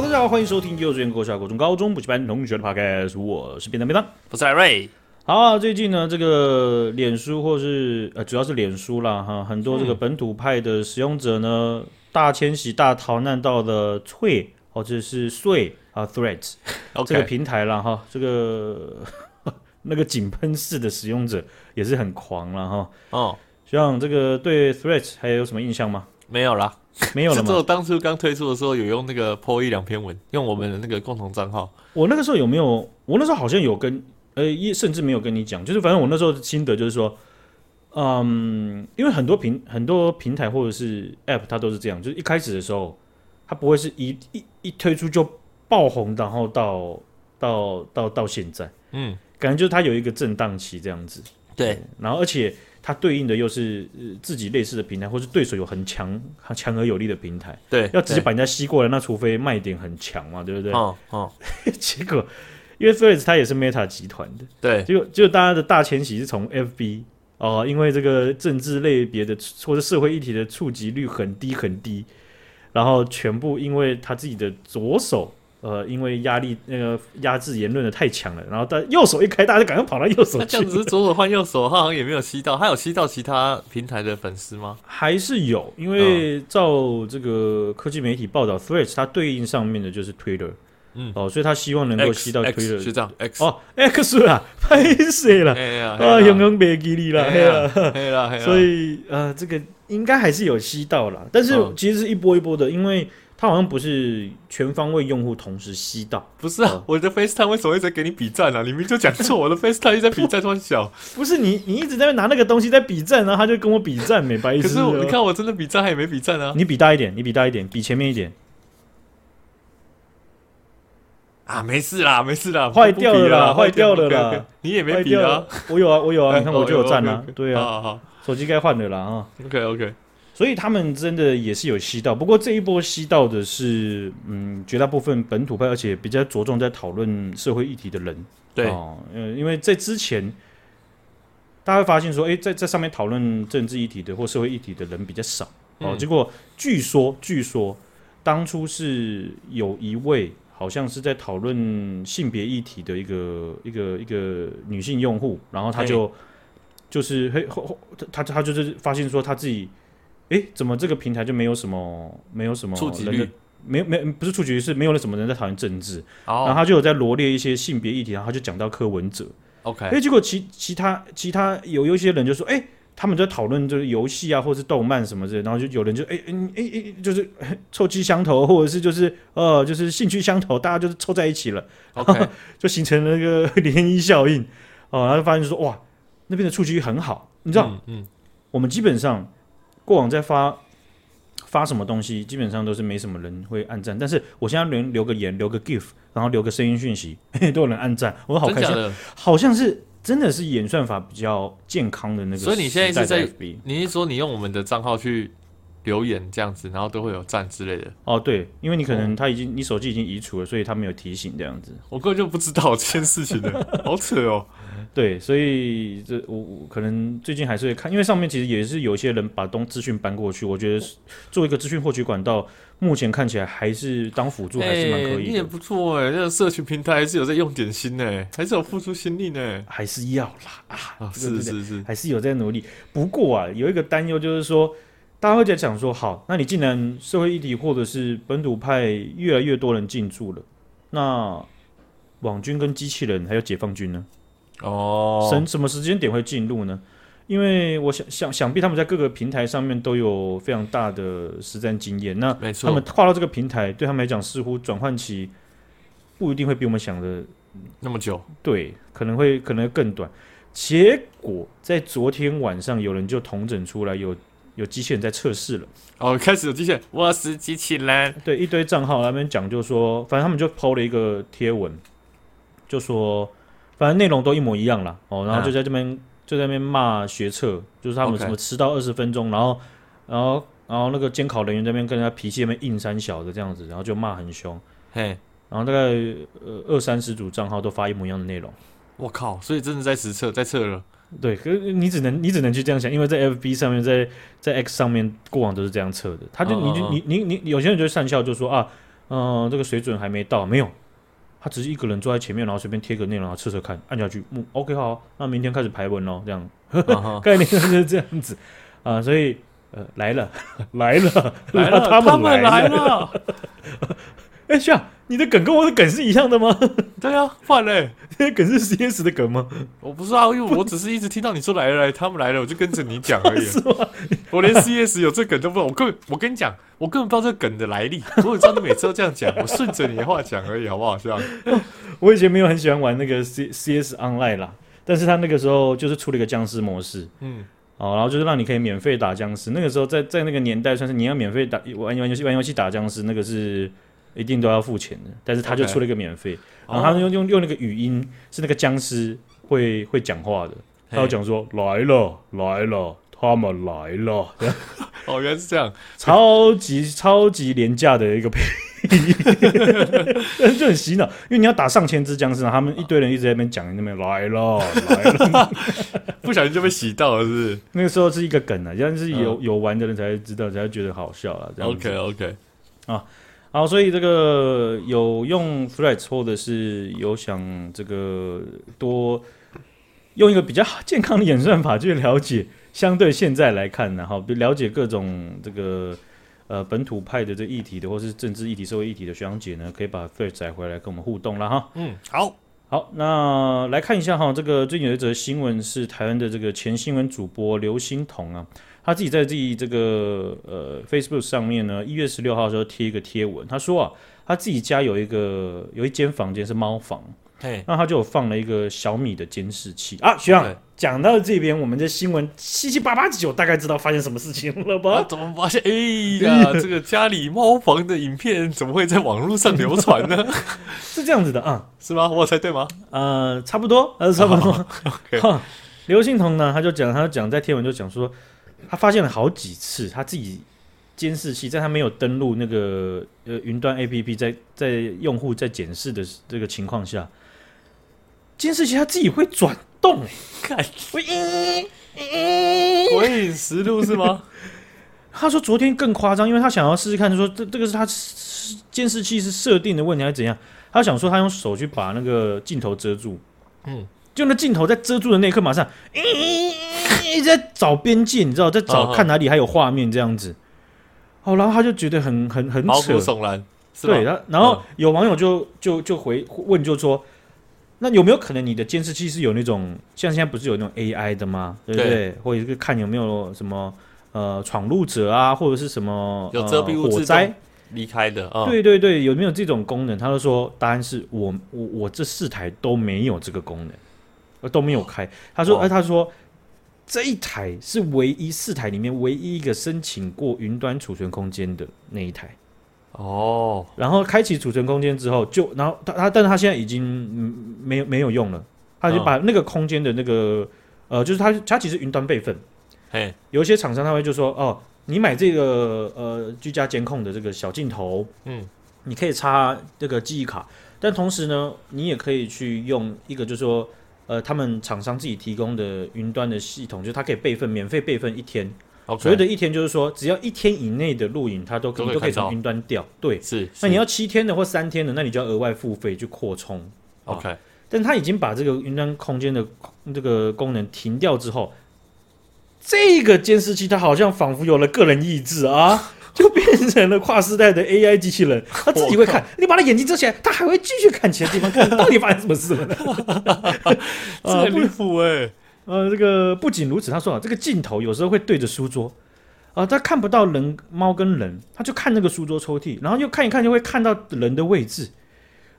好，大家好，欢迎收听幼稚园、国小、国中、高中补习班同学的 podcast，我是便当便当，我是艾瑞。好，最近呢，这个脸书或是呃，主要是脸书啦，哈，很多这个本土派的使用者呢，嗯、大迁徙、大逃难到了 Tweet 或者是 Threads 啊，Threads Okay. 这个平台啦，哈，这个 那个井喷式的使用者也是很狂了哈。哦，像这个对 Threads 还有什么印象吗？没有啦。没有了吗？这我当初刚推出的时候，有用那个 po 一两篇文，用我们的那个共同账号。我那个时候有没有？我那时候好像有跟，呃，一甚至没有跟你讲，就是反正我那时候的心得就是说，嗯，因为很多平很多平台或者是 app，它都是这样，就是一开始的时候，它不会是一一一推出就爆红，然后到到到到现在，嗯，感觉就是它有一个震荡期这样子。对，然后而且。它对应的又是自己类似的平台，或是对手有很强、强而有力的平台。对，要直接把人家吸过来，那除非卖点很强嘛，对不对？哦哦。结果，因为 Threads 它也是 Meta 集团的，对。结果，结果大家的大迁徙是从 FB 哦，因为这个政治类别的或者社会议题的触及率很低很低，然后全部因为他自己的左手。呃，因为压力那个压制言论的太强了，然后他右手一开，大家就赶快跑到右手去。那这样子是左手换右手，他好像也没有吸到，他有吸到其他平台的粉丝吗？还是有，因为照这个科技媒体报道，Threads 它对应上面的就是 Twitter，嗯，哦，所以他希望能够吸到 Twitter，是这样，X。哦，X 啦，拍死了，啊，永永别给你了，黑了，所以呃，这个应该还是有吸到了，但是其实是一波一波的，因为。它好像不是全方位用户同时吸到，不是啊？我的 FaceTime 为什么会在给你比赞呢？你明明就讲错，我的 FaceTime 一直在比赞，这么小。不是你，你一直在拿那个东西在比赞，然后他就跟我比赞，没白意思。可是你看我真的比赞，他也没比赞啊。你比大一点，你比大一点，比前面一点。啊，没事啦，没事啦，坏掉了啦，坏掉了啦。你也没比啊？我有啊，我有啊，你看我就有赞啊。对啊，手机该换的啦啊。OK OK。所以他们真的也是有吸到，不过这一波吸到的是，嗯，绝大部分本土派，而且比较着重在讨论社会议题的人。对，嗯，因为在之前，大家会发现说，诶，在在上面讨论政治议题的或社会议题的人比较少。哦，结果据说，据说当初是有一位好像是在讨论性别议题的一个一个一个女性用户，然后他就就是嘿后后他他就是发现说他自己。诶，怎么这个平台就没有什么没有什么触及率？没有没有不是触及率，是没有了什么人在讨论政治。Oh. 然后他就有在罗列一些性别议题，然后他就讲到柯文哲。OK，诶，结果其其他其他有有一些人就说，诶，他们在讨论就是游戏啊，或是动漫什么之类，然后就有人就哎哎哎，就是 臭气相投，或者是就是呃就是兴趣相投，大家就是凑在一起了，OK，就形成了那个 涟漪效应。哦，然后就发现就说哇，那边的触及率很好，你知道，嗯，嗯我们基本上。过往在发发什么东西，基本上都是没什么人会按赞。但是我现在连留个言、留个 GIF，然后留个声音讯息，都有人按赞，我好开心。好像是真的是演算法比较健康的那个。所以你现在是在，你是说你用我们的账号去留言这样子，然后都会有赞之类的？哦，对，因为你可能他已经你手机已经移除了，所以他没有提醒这样子。我根本就不知道这件事情的，好扯哦。对，所以这我我可能最近还是会看，因为上面其实也是有些人把东资讯搬过去，我觉得做一个资讯获取管道，目前看起来还是当辅助还是蛮可以的。欸、你也不错哎，那个社群平台还是有在用点心呢，还是有付出心力呢，还是要啦啊，哦、是是是，还是有在努力。不过啊，有一个担忧就是说，大家会在讲说，好，那你既然社会议题或者是本土派越来越多人进驻了，那网军跟机器人还有解放军呢？哦，什什么时间点会进入呢？因为我想想想必他们在各个平台上面都有非常大的实战经验。那他们跨到这个平台，对他们来讲似乎转换期不一定会比我们想的那么久。对，可能会可能会更短。结果在昨天晚上，有人就统整出来有有机器人在测试了。哦，开始有机器人，我是机器人。对，一堆账号那边讲，就说反正他们就 PO 了一个贴文，就说。反正内容都一模一样啦，哦，然后就在这边、啊、就在那边骂学测，就是他们什么迟到二十分钟.然后然后然后那个监考人员这边跟人家脾气那边硬三小的这样子，然后就骂很凶，嘿，然后大概呃二三十组账号都发一模一样的内容，我靠，所以真的在实测在测了，对，可是你只能你只能去这样想，因为在 FB 上面，在在 X 上面过往都是这样测的，他就、哦、你就你你你有些人就会讪笑就说啊。嗯、呃，这个水准还没到，没有，他只是一个人坐在前面，然后随便贴个内容，然后测测看，按下去，嗯，OK 好，那明天开始排文喽，这样，uh. 概念就是这样子啊、呃，所以呃来了来了来了，他们来了。哎，这样你的梗跟我的梗是一样的吗？对啊，换嘞，这些梗是 CS 的梗吗？我不知道，因为我只是一直听到你说来了来，他们来了，我就跟着你讲而已。是吗？我连 CS 有这梗都不知道，我根本我跟你讲，我根本不知道这梗的来历。我只知道你每次都这样讲，我顺着你的话讲而已，好不好？这样。我以前没有很喜欢玩那个 C CS Online 啦，但是他那个时候就是出了一个僵尸模式，嗯，哦，然后就是让你可以免费打僵尸。那个时候在在那个年代，算是你要免费打玩玩游戏玩游戏打僵尸，那个是。一定都要付钱的，但是他就出了一个免费.然后他用用用那个语音是那个僵尸会会讲话的，他有讲说.来了来了，他们来了，哦原来是这样，超级超级廉价的一个配音，就很洗脑，因为你要打上千只僵尸，他们一堆人一直在那边讲那边来了来了，不小心就被洗到了，是不是？那个时候是一个梗啊，但是有有玩的人才知道，才会觉得好笑啊。这样 OK OK 啊。好，所以这个有用 Threads 或者是有想这个多用一个比较健康的演算法去了解，相对现在来看呢，哈，了解各种这个呃本土派的这议题的，或是政治议题、社会议题的学长姐呢，可以把 Threads 载回来跟我们互动了哈。嗯，好，好，那来看一下哈，这个最近有一则新闻是台湾的这个前新闻主播刘欣彤啊。他自己在自己这个呃 Facebook 上面呢，一月十六号的时候贴一个贴文，他说啊，他自己家有一个有一间房间是猫房，对，那他就有放了一个小米的监视器啊。学长讲到这边，我们的新闻七七八八九大概知道发生什么事情了吧？啊、怎么发现？哎呀，这个家里猫房的影片怎么会在网络上流传呢？是这样子的啊，是吗？我猜对吗？呃，差不多，呃，差不多。刘、oh, okay. 信彤呢，他就讲，他就讲在贴文就讲说。他发现了好几次，他自己监视器在他没有登录那个呃云端 APP，在在用户在检视的这个情况下，监视器他自己会转动，看鬼影实录是吗？他说昨天更夸张，因为他想要试试看，说这这个是他监视器是设定的问题还是怎样？他想说他用手去把那个镜头遮住，嗯。就那镜头在遮住的那一刻，马上一直在找边界，你知道，在找看哪里还有画面这样子。哦，然后他就觉得很很很扯，对，然后然后有网友就就就回问，就说：“那有没有可能你的监视器是有那种像现在不是有那种 AI 的吗？对不对？或者是看有没有什么呃闯入者啊，或者是什么有遮蔽物火灾离开的？对对对，有没有这种功能？”他就说：“答案是我我我这四台都没有这个功能。”都没有开。他说：“哎，他说这一台是唯一四台里面唯一一个申请过云端储存空间的那一台。哦，然后开启储存空间之后，就然后他他，但是他现在已经没有没有用了。他就把那个空间的那个呃，就是他他其实云端备份。嘿，有一些厂商他会就说：哦，你买这个呃居家监控的这个小镜头，嗯，你可以插这个记忆卡，但同时呢，你也可以去用一个，就是说。”呃，他们厂商自己提供的云端的系统，就是它可以备份，免费备份一天。所谓的一天，就是说只要一天以内的录影，它都可以都可以从云端调。对，是。是那你要七天的或三天的，那你就要额外付费去扩充。OK，啊，但他已经把这个云端空间的这个功能停掉之后，这个监视器它好像仿佛有了个人意志啊。就变成了跨世代的 AI 机器人，他自己会看，你把他眼睛遮起来，他还会继续看其他地方，看到底发生什么事了呢？这很离谱哎！呃，这个不仅如此，他说啊，这个镜头有时候会对着书桌啊，他看不到人、猫跟人，他就看那个书桌抽屉，然后又看一看，就会看到人的位置，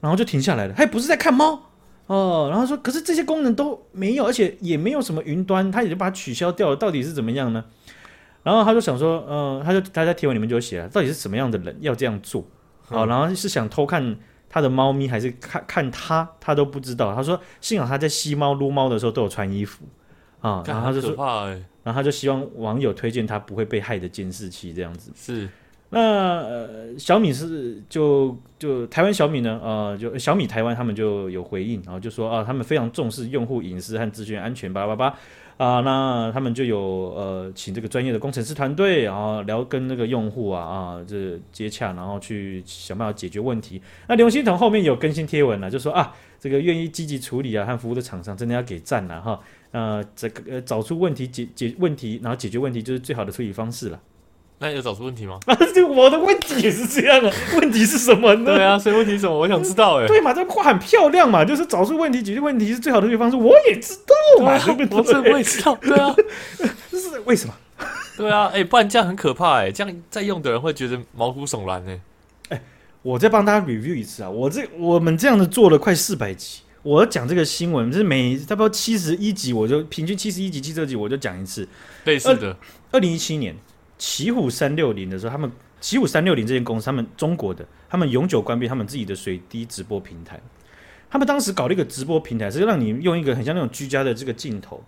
然后就停下来了。他也不是在看猫哦，然后说，可是这些功能都没有，而且也没有什么云端，他也就把它取消掉了，到底是怎么样呢？然后他就想说，嗯、呃，他就他在贴文里面就写了，到底是什么样的人要这样做啊？然后是想偷看他的猫咪，还是看看他，他都不知道。他说，幸好他在吸猫撸猫的时候都有穿衣服啊。然后他就说，然后他就希望网友推荐他不会被害的监视器这样子。是，那呃，小米是就就台湾小米呢，呃，就小米台湾他们就有回应，然后就说啊，他们非常重视用户隐私和资讯安全，叭叭叭。啊，那他们就有呃请这个专业的工程师团队，然后聊跟那个用户啊啊这接洽，然后去想办法解决问题。那刘欣彤后面有更新贴文了，就说啊这个愿意积极处理啊和服务的厂商真的要给赞了哈。呃，这个呃找出问题解解问题，然后解决问题就是最好的处理方式了。那有找出问题吗？啊，这我的问题也是这样的，问题是什么呢？对啊，所以问题是什么？我想知道哎。对嘛，这话很漂亮嘛，就是找出问题、解决问题是最好的解决方式。我也知道嘛，对不对？我这我也知道，对啊，这是为什么？对啊，哎，不然这样很可怕哎，这样在用的人会觉得毛骨悚然哎。哎，我再帮大家 review 一次啊，我这我们这样子做了快四百集，我要讲这个新闻，就是每差不多七十一集，我就平均七十一集、七十二集，我就讲一次类似的。二零一七年。奇虎三六零的时候，他们奇虎三六零这间公司，他们中国的，他们永久关闭他们自己的水滴直播平台。他们当时搞了一个直播平台，是让你用一个很像那种居家的这个镜头，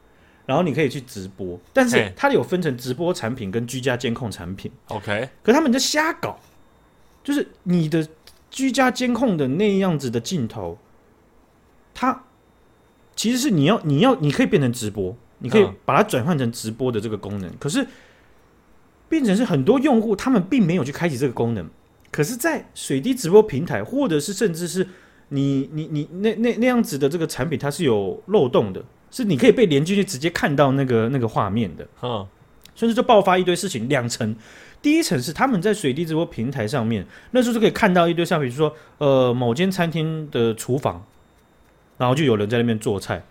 然后你可以去直播。但是它有分成直播产品跟居家监控产品。OK，可他们在瞎搞，就是你的居家监控的那样子的镜头，它其实是你要你要你可以变成直播，你可以把它转换成直播的这个功能，可是。变成是很多用户，他们并没有去开启这个功能，可是，在水滴直播平台，或者是甚至是你你你那那那样子的这个产品，它是有漏洞的，是你可以被连进去直接看到那个那个画面的，嗯，甚至就爆发一堆事情。两层，第一层是他们在水滴直播平台上面，那时候就可以看到一堆像比如说呃某间餐厅的厨房，然后就有人在那边做菜，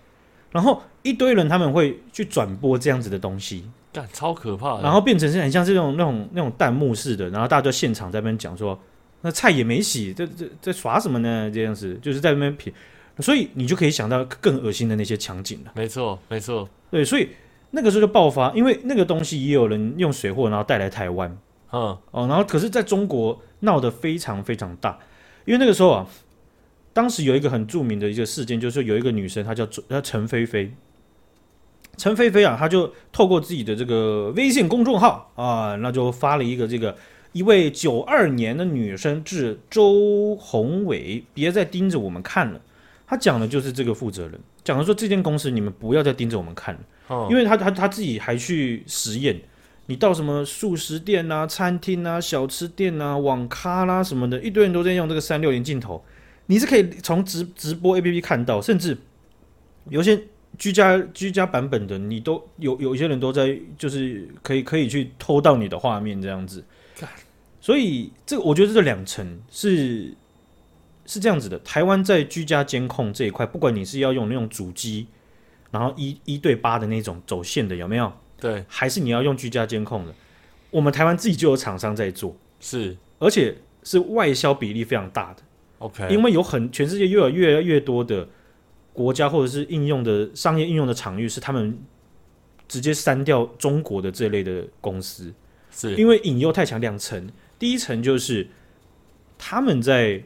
然后一堆人他们会去转播这样子的东西。干超可怕的，然后变成是很像这种那种那种弹幕式的，然后大家就现场在那边讲说，那菜也没洗，这这在耍什么呢？这样子就是在那边品，所以你就可以想到更恶心的那些场景了。没错，没错，对，所以那个时候就爆发，因为那个东西也有人用水货然后带来台湾，嗯哦，然后可是在中国闹得非常非常大，因为那个时候啊，当时有一个很著名的一个事件，就是有一个女生，她叫她陈菲菲。陈菲菲啊，她就透过自己的这个微信公众号啊，那就发了一个这个一位九二年的女生致周宏伟，别再盯着我们看了。他讲的就是这个负责人，讲的说这间公司你们不要再盯着我们看了，哦、因为他他他自己还去实验，你到什么素食店啊、餐厅啊、小吃店啊、网咖啦、啊、什么的，一堆人都在用这个三六零镜头，你是可以从直直播 APP 看到，甚至有些。居家居家版本的，你都有有一些人都在，就是可以可以去偷到你的画面这样子。所以这个我觉得这两层是是这样子的。台湾在居家监控这一块，不管你是要用那种主机，然后一一对八的那种走线的有没有？对，还是你要用居家监控的？我们台湾自己就有厂商在做，是，而且是外销比例非常大的。OK，因为有很全世界又有越来越多的。国家或者是应用的商业应用的场域是他们直接删掉中国的这类的公司，是因为引诱太强。两层，第一层就是他们在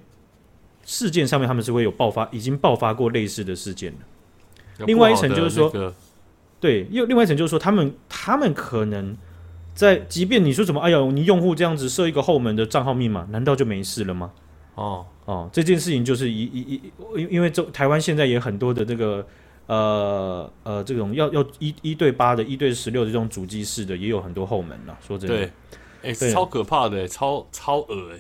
事件上面他们是会有爆发，已经爆发过类似的事件了。另外一层就是说，那个、对，又另外一层就是说，他们他们可能在，即便你说什么，哎呀，你用户这样子设一个后门的账号密码，难道就没事了吗？哦。哦，这件事情就是一一一，因因为这台湾现在也很多的这个呃呃这种要要一一对八的、一对十六的这种主机式的，也有很多后门了。说真的，对，哎、欸，超可怕的，超超恶哎。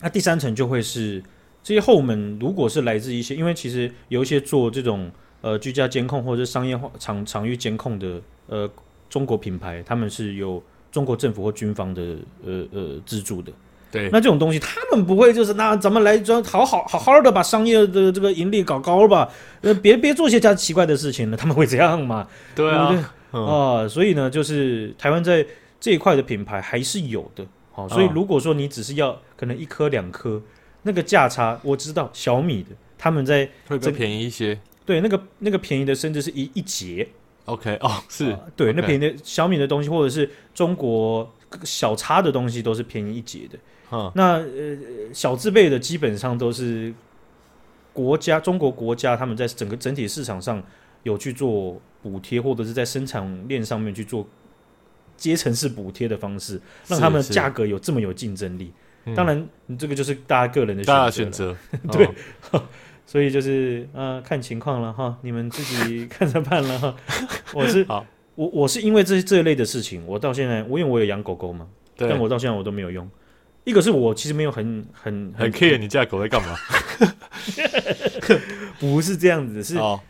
那第三层就会是这些后门，如果是来自一些，因为其实有一些做这种呃居家监控或者是商业化场场域监控的呃中国品牌，他们是有中国政府或军方的呃呃资助的。对，那这种东西他们不会就是那咱们来装好好好好的把商业的这个盈利搞高吧？呃，别别做些这样奇怪的事情了，他们会这样吗？对啊，啊、嗯呃，所以呢，就是台湾在这一块的品牌还是有的。好、哦，所以如果说你只是要可能一颗两颗，那个价差我知道小米的他们在会更便宜一些。对，那个那个便宜的甚至是一一节。OK，哦，是、呃、对，Okay 那便宜的小米的东西或者是中国小差的东西都是便宜一节的。嗯，那呃小字辈的基本上都是国家中国国家他们在整个整体市场上有去做补贴，或者是在生产链上面去做阶层式补贴的方式，让他们价格有这么有竞争力。当然，你这个就是大家个人的选择，对，所以就是呃看情况了哈，你们自己 看着办了哈。我是好，我我是因为这这一类的事情，我到现在，我因为我有养狗狗嘛，对但我到现在我都没有用。一个是我其实没有很很很 care 你家狗在干嘛，不是这样子，是、哦、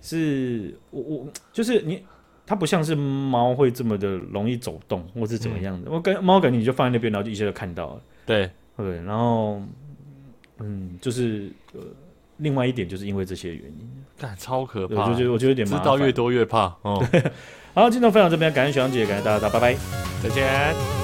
是我我就是你，它不像是猫会这么的容易走动或是怎么样的。嗯、我跟猫感觉你就放在那边，然后就一下就看到了。对对，然后嗯，就是呃，另外一点就是因为这些原因，但超可怕，我就觉得我觉得有点知道越多越怕。哦，好，今天分享这边，感谢小杨姐，感谢大家，大家拜拜，再见。